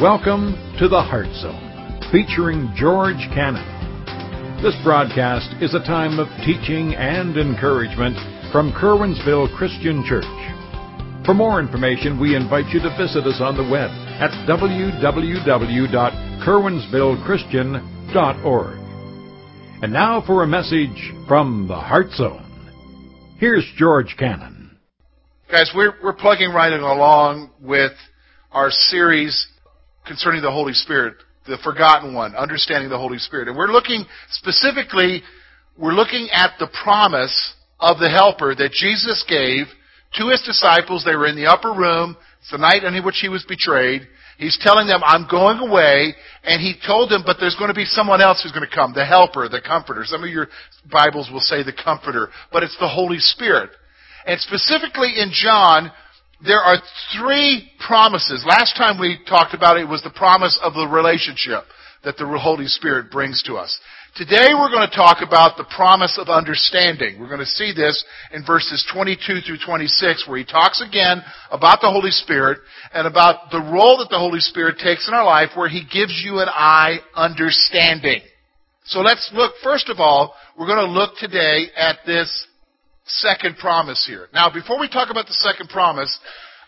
Welcome to the Heart Zone, featuring George Cannon. This broadcast is a time of teaching and encouragement from Curwensville Christian Church. For more information, we invite you to visit us on the web at www.curwensvillechristian.org. And now for a message from the Heart Zone. Here's George Cannon. Guys, we're, we're plugging right along with our series concerning the Holy Spirit, the forgotten one, understanding the Holy Spirit. And we're looking specifically, we're looking at the promise of the helper that Jesus gave to his disciples. They were in the upper room. It's the night in which he was betrayed. He's telling them, I'm going away. And he told them, but there's going to be someone else who's going to come, the helper, the comforter. Some of your Bibles will say the comforter, but it's the Holy Spirit. And specifically in John, there are three promises. Last time we talked about it, it was the promise of the relationship that the Holy Spirit brings to us. Today we're going to talk about the promise of understanding. We're going to see this in verses 22 through 26 where he talks again about the Holy Spirit and about the role that the Holy Spirit takes in our life where he gives you and I understanding. So let's look, first of all, we're going to look today at this second promise here. Now, before we talk about the second promise,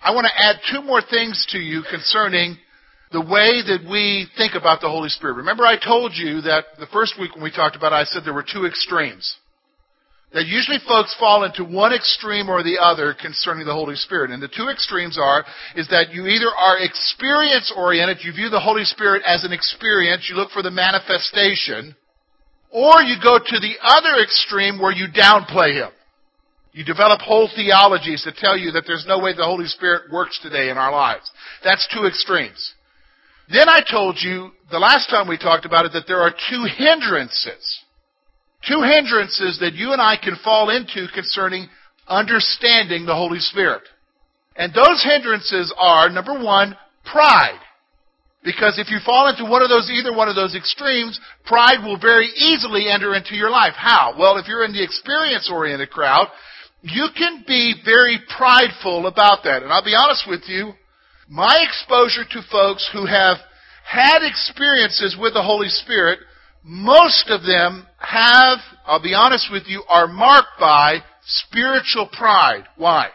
I want to add two more things to you concerning the way that we think about the Holy Spirit. Remember I told you that the first week when we talked about it, I said there were two extremes. That usually folks fall into one extreme or the other concerning the Holy Spirit. And the two extremes are, is that you either are experience oriented, you view the Holy Spirit as an experience, you look for the manifestation, or you go to the other extreme where you downplay Him. You develop whole theologies that tell you that there's no way the Holy Spirit works today in our lives. That's two extremes. Then I told you, the last time we talked about it, that there are two hindrances. Two hindrances that you and I can fall into concerning understanding the Holy Spirit. And those hindrances are, number one, pride. Because if you fall into one of those, either one of those extremes, pride will very easily enter into your life. How? Well, if you're in the experience-oriented crowd, you can be very prideful about that. And I'll be honest with you, my exposure to folks who have had experiences with the Holy Spirit, most of them have, I'll be honest with you, are marked by spiritual pride. Why?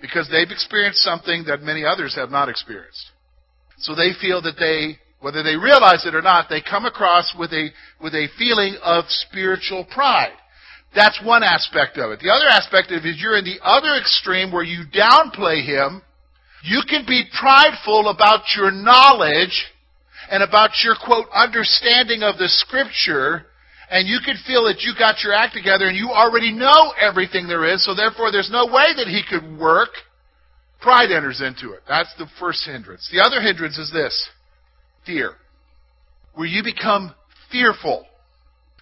Because they've experienced something that many others have not experienced. So they feel that they, whether they realize it or not, they come across with a, with a feeling of spiritual pride. That's one aspect of it. The other aspect of it is you're in the other extreme where you downplay Him. You can be prideful about your knowledge and about your, quote, understanding of the Scripture, and you can feel that you got your act together and you already know everything there is, so therefore there's no way that He could work. Pride enters into it. That's the first hindrance. The other hindrance is this fear, where you become fearful.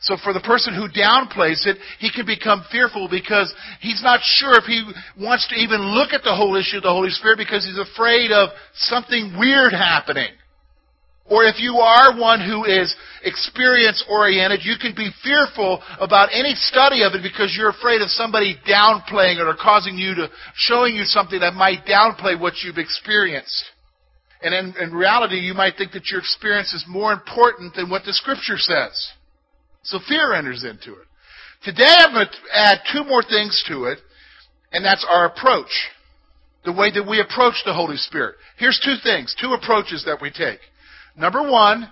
So for the person who downplays it, he can become fearful because he's not sure if he wants to even look at the whole issue of the Holy Spirit because he's afraid of something weird happening. Or if you are one who is experience oriented, you can be fearful about any study of it because you're afraid of somebody downplaying it or causing you to, showing you something that might downplay what you've experienced. And in, in reality, you might think that your experience is more important than what the Scripture says. So fear enters into it. Today I'm going to add two more things to it, and that's our approach. The way that we approach the Holy Spirit. Here's two things, two approaches that we take. Number one,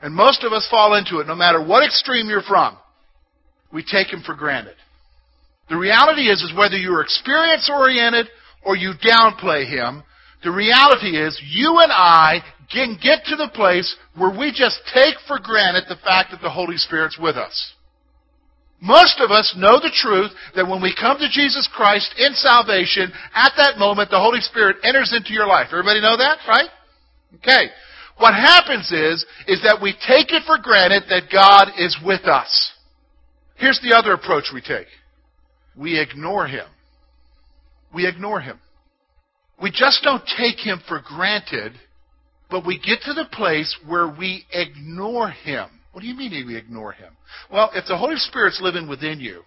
and most of us fall into it no matter what extreme you're from, we take Him for granted. The reality is, is whether you're experience oriented or you downplay Him, the reality is you and I can get to the place where we just take for granted the fact that the Holy Spirit's with us. Most of us know the truth that when we come to Jesus Christ in salvation, at that moment the Holy Spirit enters into your life. Everybody know that, right? Okay. What happens is, is that we take it for granted that God is with us. Here's the other approach we take. We ignore Him. We ignore Him. We just don't take Him for granted but we get to the place where we ignore Him. What do you mean we ignore Him? Well, if the Holy Spirit's living within you,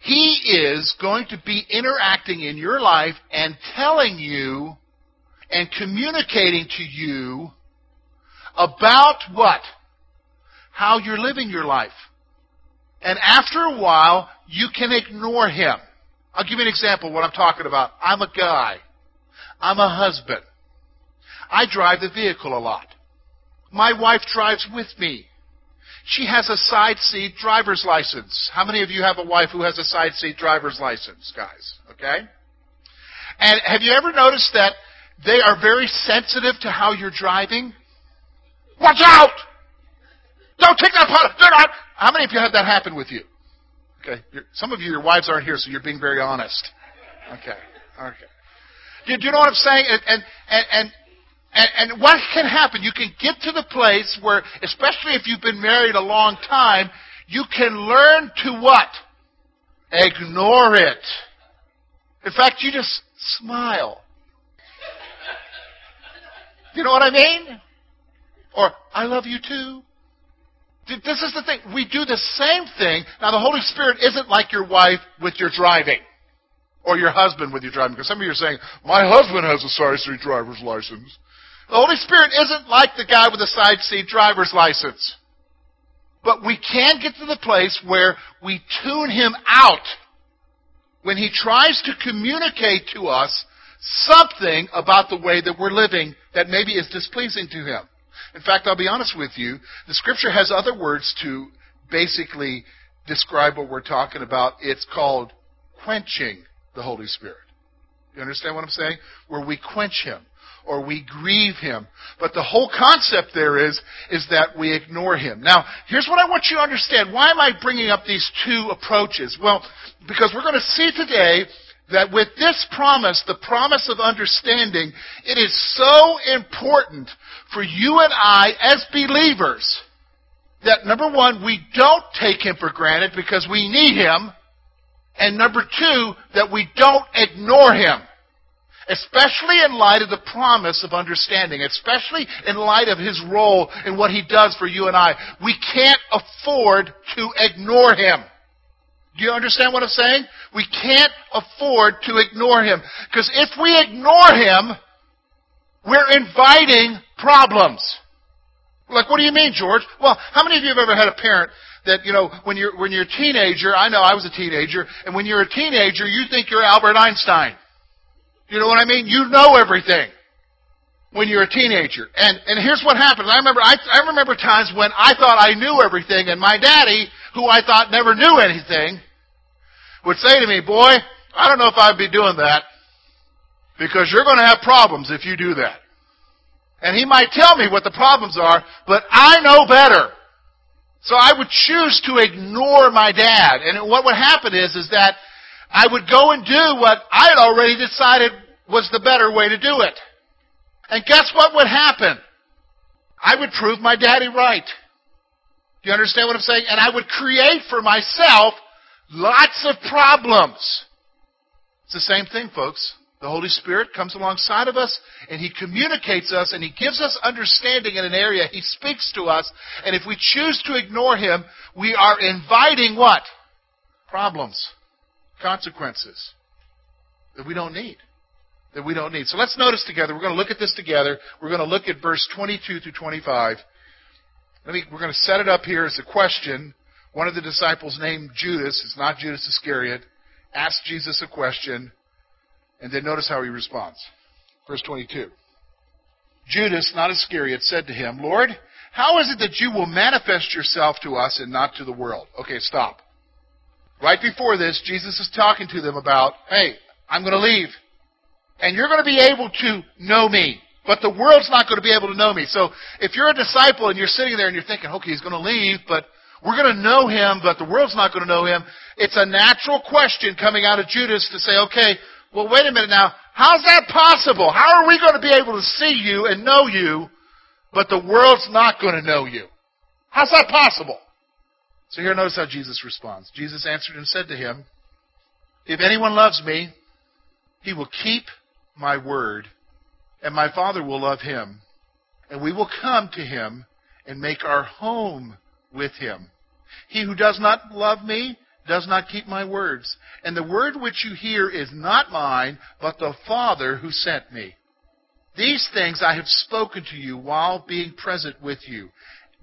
He is going to be interacting in your life and telling you and communicating to you about what? How you're living your life. And after a while, you can ignore him. I'll give you an example of what I'm talking about. I'm a guy. I'm a husband. I drive the vehicle a lot. My wife drives with me. She has a side seat driver's license. How many of you have a wife who has a side seat driver's license, guys? Okay? And have you ever noticed that they are very sensitive to how you're driving? Watch out! Don't take that part. Do not. How many of you had that happen with you? Okay. You're, some of you, your wives aren't here, so you're being very honest. Okay. Okay. Do, do you know what I'm saying? And, and, and, and, and what can happen? You can get to the place where, especially if you've been married a long time, you can learn to what? Ignore it. In fact, you just smile. You know what I mean? Or, I love you too. This is the thing. We do the same thing. Now, the Holy Spirit isn't like your wife with your driving. Or your husband with your driving. Because some of you are saying, my husband has a side seat driver's license. The Holy Spirit isn't like the guy with a side seat driver's license. But we can get to the place where we tune him out when he tries to communicate to us something about the way that we're living that maybe is displeasing to him. In fact, I'll be honest with you, the scripture has other words to basically describe what we're talking about. It's called quenching the Holy Spirit. You understand what I'm saying? Where we quench him or we grieve him. But the whole concept there is, is that we ignore him. Now, here's what I want you to understand. Why am I bringing up these two approaches? Well, because we're going to see today that with this promise, the promise of understanding, it is so important for you and I as believers that number one, we don't take him for granted because we need him. And number two, that we don't ignore him. Especially in light of the promise of understanding, especially in light of his role and what he does for you and I. We can't afford to ignore him. Do you understand what I'm saying? We can't afford to ignore him. Because if we ignore him, we're inviting problems. Like, what do you mean, George? Well, how many of you have ever had a parent that, you know, when you're, when you're a teenager, I know I was a teenager, and when you're a teenager, you think you're Albert Einstein. You know what I mean? You know everything when you're a teenager. And, and here's what happens. I remember, I, I remember times when I thought I knew everything, and my daddy, who I thought never knew anything, would say to me, boy, I don't know if I'd be doing that because you're going to have problems if you do that. And he might tell me what the problems are, but I know better. So I would choose to ignore my dad. And what would happen is, is that I would go and do what I had already decided was the better way to do it. And guess what would happen? I would prove my daddy right. Do you understand what I'm saying? And I would create for myself lots of problems. It's the same thing, folks. The Holy Spirit comes alongside of us and He communicates us and He gives us understanding in an area. He speaks to us. And if we choose to ignore Him, we are inviting what? Problems, consequences that we don't need. That we don't need. So let's notice together. We're going to look at this together. We're going to look at verse 22 through 25. Let me, we're going to set it up here as a question. One of the disciples named Judas, it's not Judas Iscariot, asked Jesus a question. And then notice how he responds. Verse 22. Judas, not Iscariot, said to him, Lord, how is it that you will manifest yourself to us and not to the world? Okay, stop. Right before this, Jesus is talking to them about, hey, I'm going to leave. And you're going to be able to know me. But the world's not going to be able to know me. So if you're a disciple and you're sitting there and you're thinking, okay, he's going to leave, but we're going to know him, but the world's not going to know him. It's a natural question coming out of Judas to say, okay, well, wait a minute now. How's that possible? How are we going to be able to see you and know you, but the world's not going to know you? How's that possible? So here, notice how Jesus responds. Jesus answered and said to him, If anyone loves me, he will keep my word, and my Father will love him, and we will come to him and make our home with him. He who does not love me does not keep my words. And the word which you hear is not mine, but the Father who sent me. These things I have spoken to you while being present with you.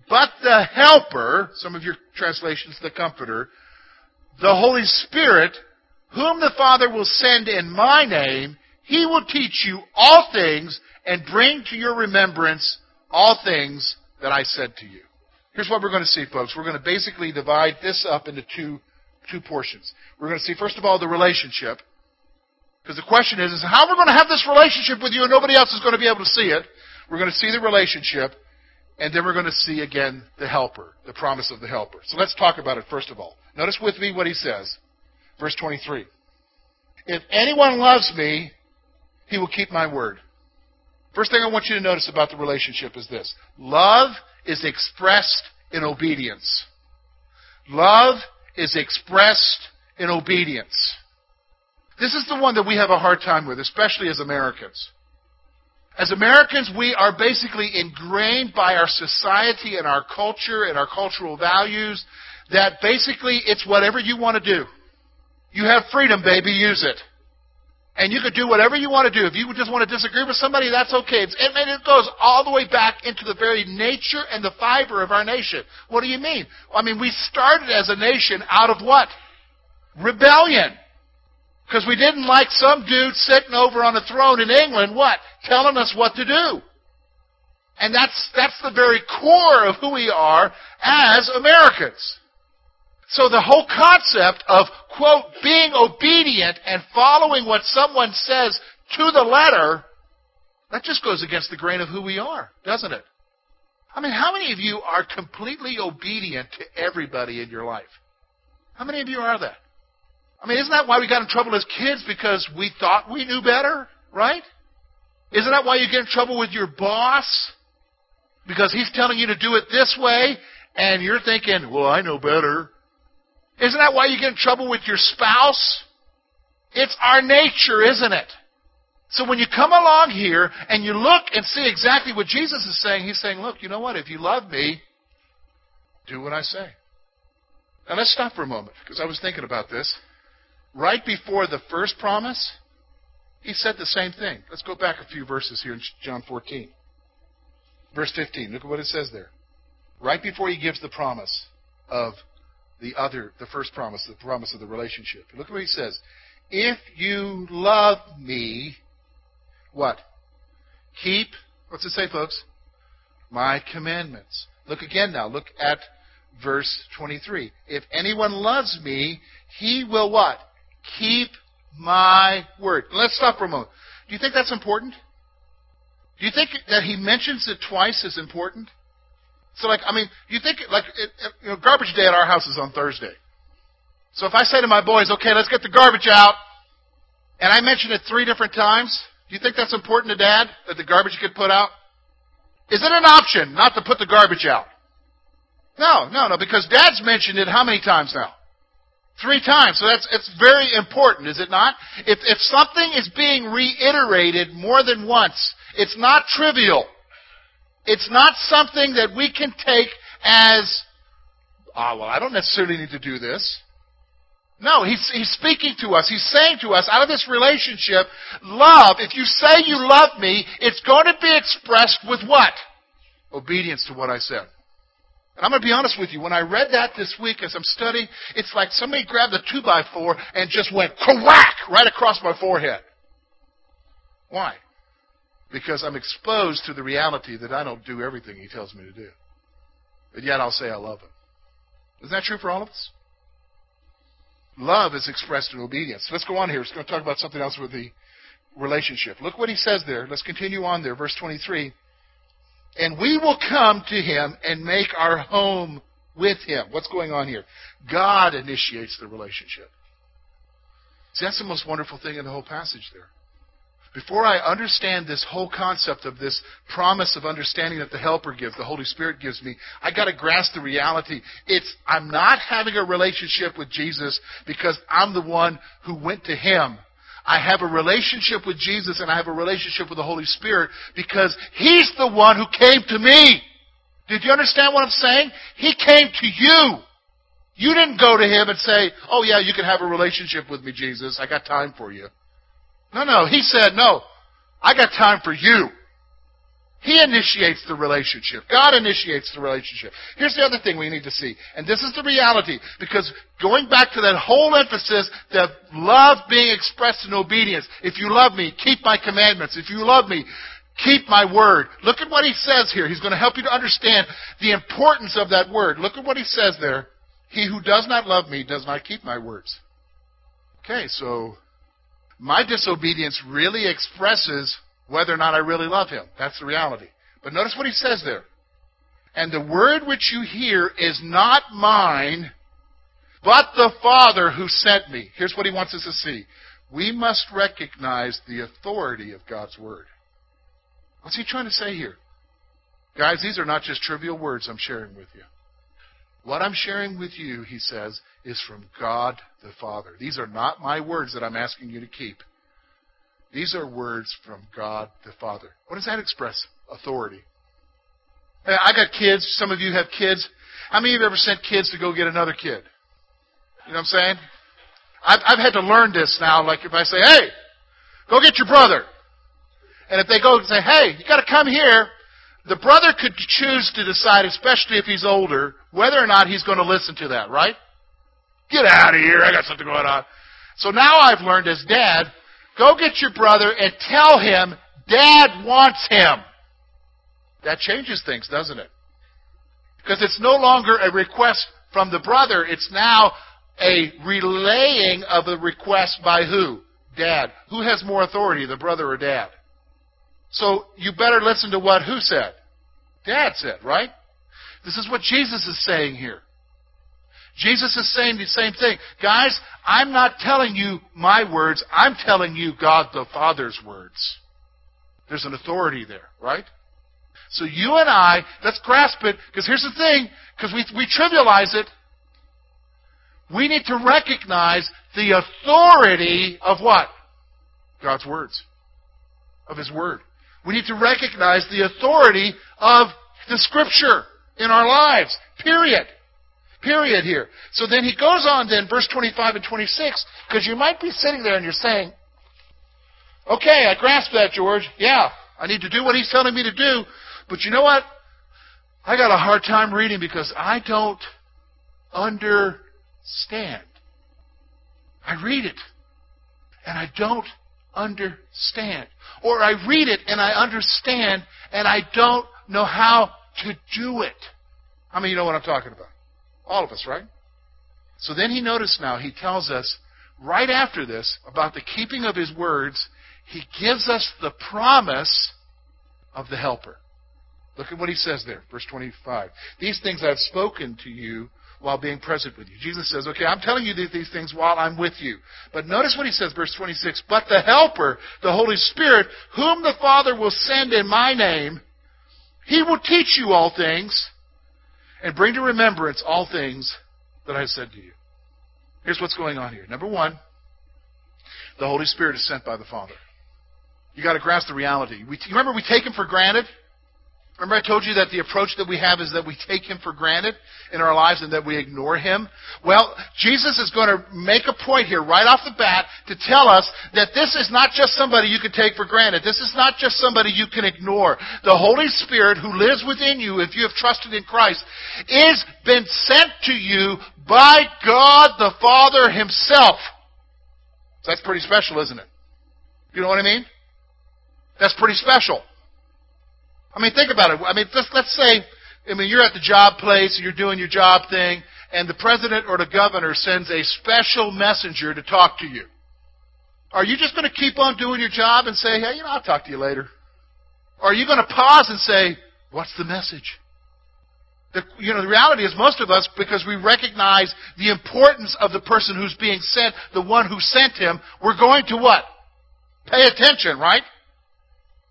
But the Helper, some of your translations, the Comforter, the Holy Spirit, whom the Father will send in my name, he will teach you all things and bring to your remembrance all things that I said to you. Here's what we're going to see, folks. We're going to basically divide this up into two, two portions. We're going to see, first of all, the relationship. Because the question is, is how we're going to have this relationship with you and nobody else is going to be able to see it. We're going to see the relationship, and then we're going to see again the helper, the promise of the helper. So let's talk about it first of all. Notice with me what he says. Verse 23. If anyone loves me, he will keep my word. First thing I want you to notice about the relationship is this. Love is expressed in obedience. Love is expressed in obedience. This is the one that we have a hard time with, especially as Americans. As Americans, we are basically ingrained by our society and our culture and our cultural values that basically it's whatever you want to do. You have freedom, baby, use it. And you could do whatever you want to do. If you just want to disagree with somebody, that's okay. It's, it goes all the way back into the very nature and the fiber of our nation. What do you mean? I mean, we started as a nation out of what? Rebellion. Because we didn't like some dude sitting over on a throne in England, what? Telling us what to do. And that's, that's the very core of who we are as Americans. So the whole concept of, quote, being obedient and following what someone says to the letter, that just goes against the grain of who we are, doesn't it? I mean, how many of you are completely obedient to everybody in your life? How many of you are that? I mean, isn't that why we got in trouble as kids? Because we thought we knew better, right? Isn't that why you get in trouble with your boss? Because he's telling you to do it this way, and you're thinking, well, I know better. Isn't that why you get in trouble with your spouse? It's our nature, isn't it? So when you come along here and you look and see exactly what Jesus is saying, he's saying, look, you know what? If you love me, do what I say. Now let's stop for a moment because I was thinking about this right before the first promise, he said the same thing. Let's go back a few verses here in John 14. Verse 15. Look at what it says there. Right before he gives the promise of the other, the first promise, the promise of the relationship. Look at what he says. If you love me, what? Keep, what's it say, folks? My commandments. Look again now. Look at verse 23. If anyone loves me, he will what? Keep my word. Let's stop for a moment. Do you think that's important? Do you think that he mentions it twice is important? So, like, I mean, do you think, like, it, you know, garbage day at our house is on Thursday. So if I say to my boys, okay, let's get the garbage out, and I mention it three different times, do you think that's important to Dad, that the garbage get put out? Is it an option not to put the garbage out? No, no, no, because Dad's mentioned it how many times now? Three times. So that's it's very important, is it not? If if something is being reiterated more than once, it's not trivial. It's not something that we can take as ah, well, I don't necessarily need to do this. No, he's, he's speaking to us. He's saying to us, out of this relationship, love, if you say you love me, it's going to be expressed with what? Obedience to what I said. And I'm going to be honest with you, when I read that this week as I'm studying, it's like somebody grabbed a 2 by 4 and just went crack right across my forehead. Why? Because I'm exposed to the reality that I don't do everything he tells me to do. But yet I'll say I love him. Isn't that true for all of us? Love is expressed in obedience. Let's go on here. We're going to talk about something else with the relationship. Look what he says there. Let's continue on there. Verse 23. And we will come to him and make our home with him. What's going on here? God initiates the relationship. See, that's the most wonderful thing in the whole passage there. Before I understand this whole concept of this promise of understanding that the Helper gives, the Holy Spirit gives me, I got to grasp the reality. It's I'm not having a relationship with Jesus because I'm the one who went to Him. I have a relationship with Jesus and I have a relationship with the Holy Spirit because He's the one who came to me. Did you understand what I'm saying? He came to you. You didn't go to Him and say, oh yeah, you can have a relationship with me, Jesus. I got time for you. No, no. He said, no, I got time for you. He initiates the relationship. God initiates the relationship. Here's the other thing we need to see, and this is the reality, because going back to that whole emphasis that love being expressed in obedience. If you love me, keep my commandments. If you love me, keep my word. Look at what he says here. He's going to help you to understand the importance of that word. Look at what he says there. He who does not love me does not keep my words. Okay, so my disobedience really expresses whether or not I really love him. That's the reality. But notice what he says there. And the word which you hear is not mine, but the Father who sent me. Here's what he wants us to see. We must recognize the authority of God's word. What's he trying to say here? Guys, these are not just trivial words I'm sharing with you. What I'm sharing with you, he says, is from God the Father. These are not my words that I'm asking you to keep. These are words from God the Father. What does that express? Authority. I got kids. Some of you have kids. How many of you have ever sent kids to go get another kid? You know what I'm saying? I've, I've had to learn this now. Like if I say, hey, go get your brother. And if they go and say, hey, you got to come here, the brother could choose to decide, especially if he's older, whether or not he's going to listen to that, right? Get out of here. I got something going on. So now I've learned as dad, Go get your brother and tell him dad wants him. That changes things, doesn't it? Because it's no longer a request from the brother, it's now a relaying of the request by who? Dad. Who has more authority, the brother or dad? So you better listen to what who said? Dad said, right? This is what Jesus is saying here. Jesus is saying the same thing. Guys, I'm not telling you my words, I'm telling you God the Father's words. There's an authority there, right? So you and I, let's grasp it, because here's the thing, because we, we trivialize it. We need to recognize the authority of what? God's words. Of His Word. We need to recognize the authority of the Scripture in our lives. Period. Period here. So then he goes on then, verse 25 and 26, because you might be sitting there and you're saying, okay, I grasp that, George. Yeah, I need to do what he's telling me to do. But you know what? I got a hard time reading because I don't understand. I read it and I don't understand. Or I read it and I understand and I don't know how to do it. How many you know what I'm talking about? All of us, right? So then he noticed now, he tells us right after this about the keeping of his words, he gives us the promise of the helper. Look at what he says there, verse 25. These things I've spoken to you while being present with you. Jesus says, okay, I'm telling you these things while I'm with you. But notice what he says, verse 26. But the Helper, the Holy Spirit, whom the Father will send in my name, he will teach you all things and bring to remembrance all things that I have said to you. Here's what's going on here. Number one, the Holy Spirit is sent by the Father. You got to grasp the reality. We, remember, we take Him for granted. Remember, I told you that the approach that we have is that we take Him for granted in our lives and that we ignore Him? Well, Jesus is going to make a point here right off the bat to tell us that this is not just somebody you can take for granted. This is not just somebody you can ignore. The Holy Spirit who lives within you, if you have trusted in Christ, is been sent to you by God the Father Himself. that's pretty special, isn't it? You know what I mean? That's pretty special. I mean, think about it. I mean, let's, let's say, I mean, you're at the job place, you're doing your job thing, and the president or the governor sends a special messenger to talk to you. Are you just going to keep on doing your job and say, hey, you know, I'll talk to you later? Or are you going to pause and say, what's the message? The, you know, the reality is most of us, because we recognize the importance of the person who's being sent, the one who sent him, we're going to what? Pay attention, right?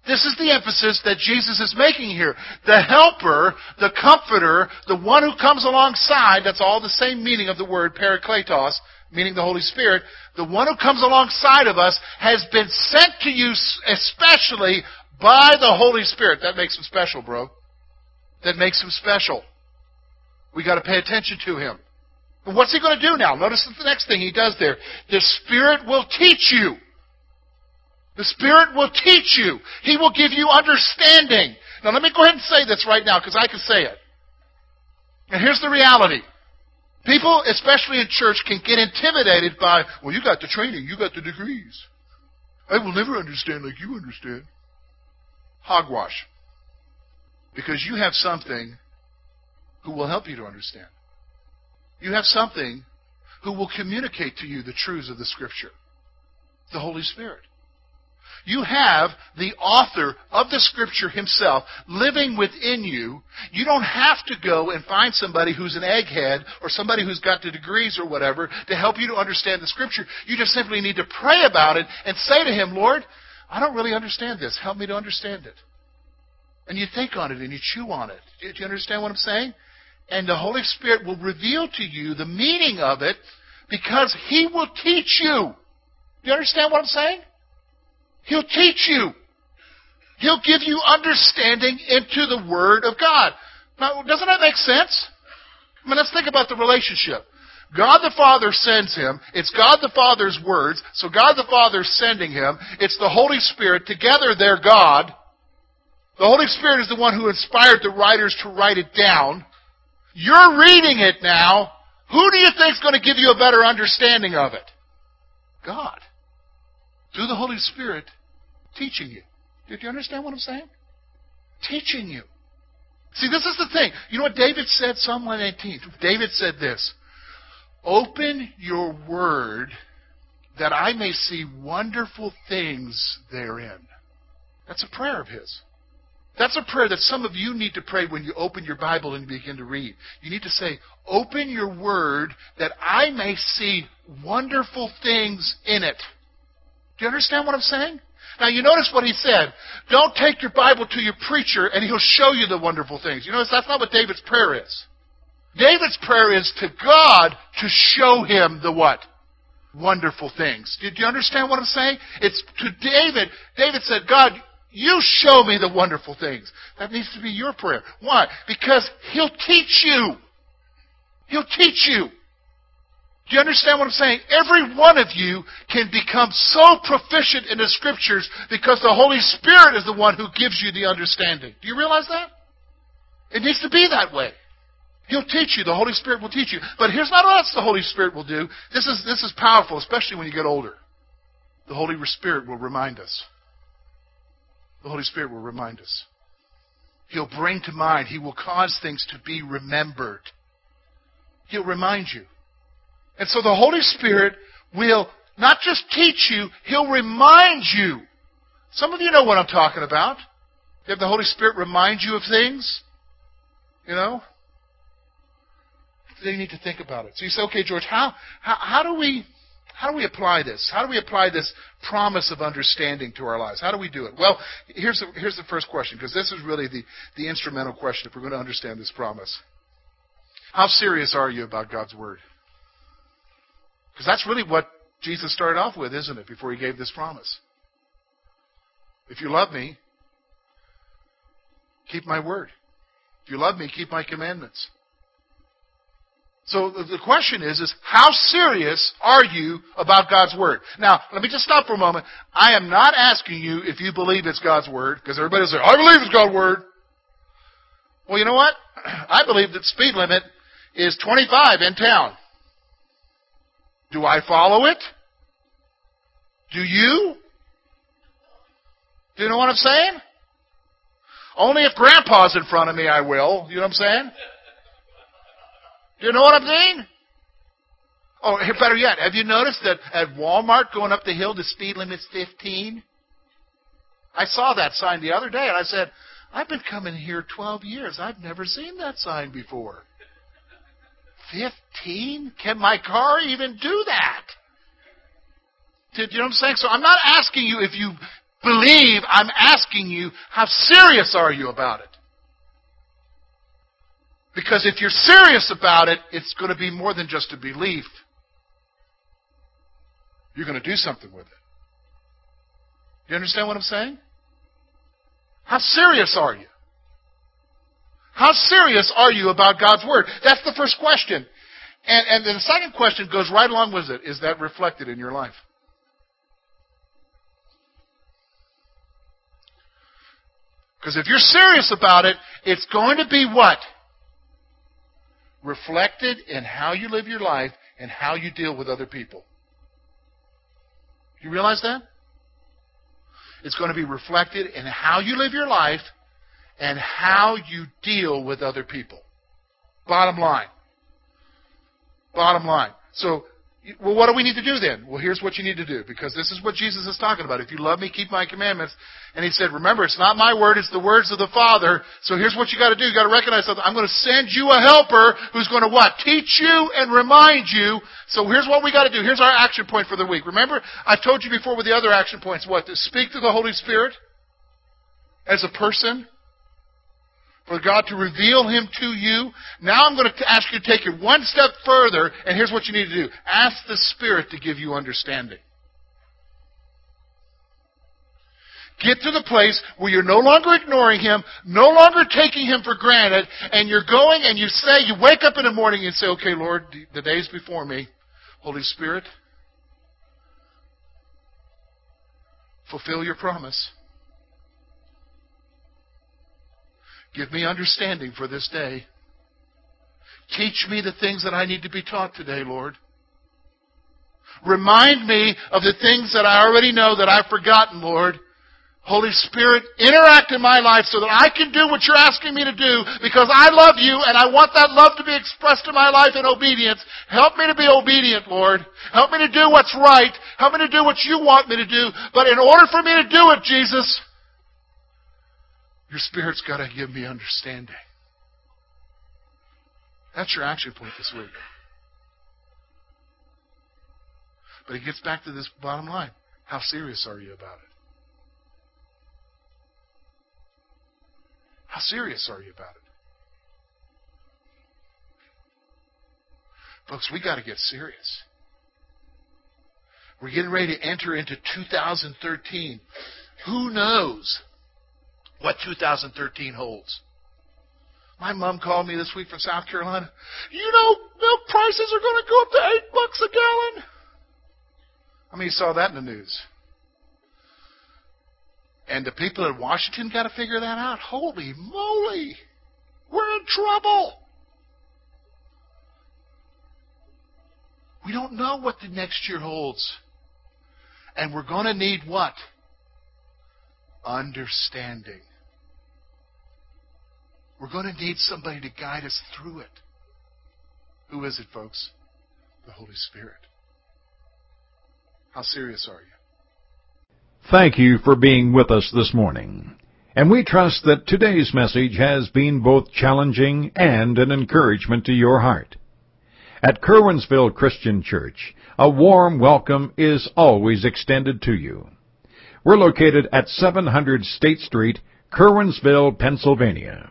This is the emphasis that Jesus is making here. The helper, the comforter, the one who comes alongside, that's all the same meaning of the word parakletos, meaning the Holy Spirit, the one who comes alongside of us has been sent to you especially by the Holy Spirit. That makes him special, bro. That makes him special. We got to pay attention to him. But what's he going to do now? Notice the next thing he does there. The Spirit will teach you. The Spirit will teach you. He will give you understanding. Now let me go ahead and say this right now because I can say it. And here's the reality. People, especially in church, can get intimidated by, well, you got the training, you got the degrees. I will never understand like you understand. Hogwash. Because you have something who will help you to understand. You have something who will communicate to you the truths of the Scripture the Holy Spirit. You have the author of the Scripture himself living within you. You don't have to go and find somebody who's an egghead or somebody who's got the degrees or whatever to help you to understand the Scripture. You just simply need to pray about it and say to Him, Lord, I don't really understand this. Help me to understand it. And you think on it and you chew on it. Do you understand what I'm saying? And the Holy Spirit will reveal to you the meaning of it because He will teach you. Do you understand what I'm saying? He'll teach you. He'll give you understanding into the Word of God. Now, doesn't that make sense? I mean, let's think about the relationship. God the Father sends him. It's God the Father's words. So God the Father's sending him. It's the Holy Spirit. Together they're God. The Holy Spirit is the one who inspired the writers to write it down. You're reading it now. Who do you think is going to give you a better understanding of it? God. Through the Holy Spirit teaching you. Did you understand what I'm saying? Teaching you. See, this is the thing. You know what David said, Psalm 118? David said this Open your word that I may see wonderful things therein. That's a prayer of his. That's a prayer that some of you need to pray when you open your Bible and begin to read. You need to say, Open your word that I may see wonderful things in it. Do you understand what I'm saying? Now you notice what he said. Don't take your Bible to your preacher and he'll show you the wonderful things. You notice that's not what David's prayer is. David's prayer is to God to show him the what? Wonderful things. Did you understand what I'm saying? It's to David. David said, God, you show me the wonderful things. That needs to be your prayer. Why? Because He'll teach you. He'll teach you. Do you understand what I'm saying? Every one of you can become so proficient in the Scriptures because the Holy Spirit is the one who gives you the understanding. Do you realize that? It needs to be that way. He'll teach you. The Holy Spirit will teach you. But here's not what else the Holy Spirit will do. This is, this is powerful, especially when you get older. The Holy Spirit will remind us. The Holy Spirit will remind us. He'll bring to mind. He will cause things to be remembered. He'll remind you. And so the Holy Spirit will not just teach you, He'll remind you. Some of you know what I'm talking about. You have the Holy Spirit remind you of things. You know? Then you need to think about it. So you say, okay, George, how, how, how do we how do we apply this? How do we apply this promise of understanding to our lives? How do we do it? Well, here's the, here's the first question, because this is really the, the instrumental question if we're going to understand this promise. How serious are you about God's Word? Because that's really what Jesus started off with, isn't it, before he gave this promise? If you love me, keep my word. If you love me, keep my commandments. So the question is, is how serious are you about God's Word? Now, let me just stop for a moment. I am not asking you if you believe it's God's Word, because everybody will say, I believe it's God's Word. Well, you know what? I believe that speed limit is 25 in town. Do I follow it? Do you? Do you know what I'm saying? Only if Grandpa's in front of me, I will. You know what I'm saying? Do you know what I'm saying? Oh, better yet, have you noticed that at Walmart going up the hill the speed limit's 15? I saw that sign the other day and I said, I've been coming here 12 years. I've never seen that sign before. 15? Can my car even do that? Do you know what I'm saying? So I'm not asking you if you believe, I'm asking you how serious are you about it? Because if you're serious about it, it's going to be more than just a belief. You're going to do something with it. Do you understand what I'm saying? How serious are you? How serious are you about God's Word? That's the first question. And, and the second question goes right along with it. Is that reflected in your life? Because if you're serious about it, it's going to be what? Reflected in how you live your life and how you deal with other people. You realize that? It's going to be reflected in how you live your life and how you deal with other people. Bottom line. Bottom line. So well, what do we need to do then? Well, here's what you need to do, because this is what Jesus is talking about. If you love me, keep my commandments. And he said, remember, it's not my word, it's the words of the Father. So here's what you gotta do. You gotta recognize something. I'm gonna send you a helper who's gonna what? Teach you and remind you. So here's what we gotta do. Here's our action point for the week. Remember, I've told you before with the other action points, what? To speak to the Holy Spirit as a person for God to reveal Him to you. Now I'm going to ask you to take it one step further, and here's what you need to do. Ask the Spirit to give you understanding. Get to the place where you're no longer ignoring Him, no longer taking Him for granted, and you're going and you say, you wake up in the morning and say, okay, Lord, the day's before me. Holy Spirit, fulfill your promise. Give me understanding for this day. Teach me the things that I need to be taught today, Lord. Remind me of the things that I already know that I've forgotten, Lord. Holy Spirit, interact in my life so that I can do what you're asking me to do because I love you and I want that love to be expressed in my life in obedience. Help me to be obedient, Lord. Help me to do what's right. Help me to do what you want me to do. But in order for me to do it, Jesus, your Spirit's got to give me understanding. That's your action point this week. But it gets back to this bottom line. How serious are you about it? How serious are you about it? Folks, we got to get serious. We're getting ready to enter into 2013. Who knows what 2013 holds. My mom called me this week from South Carolina. You know, milk prices are going to go up to eight bucks a gallon. I mean, you saw that in the news. And the people in Washington got to figure that out. Holy moly! We're in trouble. We don't know what the next year holds. And we're going to need what? understanding. We're going to need somebody to guide us through it. Who is it, folks? The Holy Spirit. How serious are you? Thank you for being with us this morning. And we trust that today's message has been both challenging and an encouragement to your heart. At Curwensville Christian Church, a warm welcome is always extended to you. We're located at 700 State Street, Curwensville, Pennsylvania.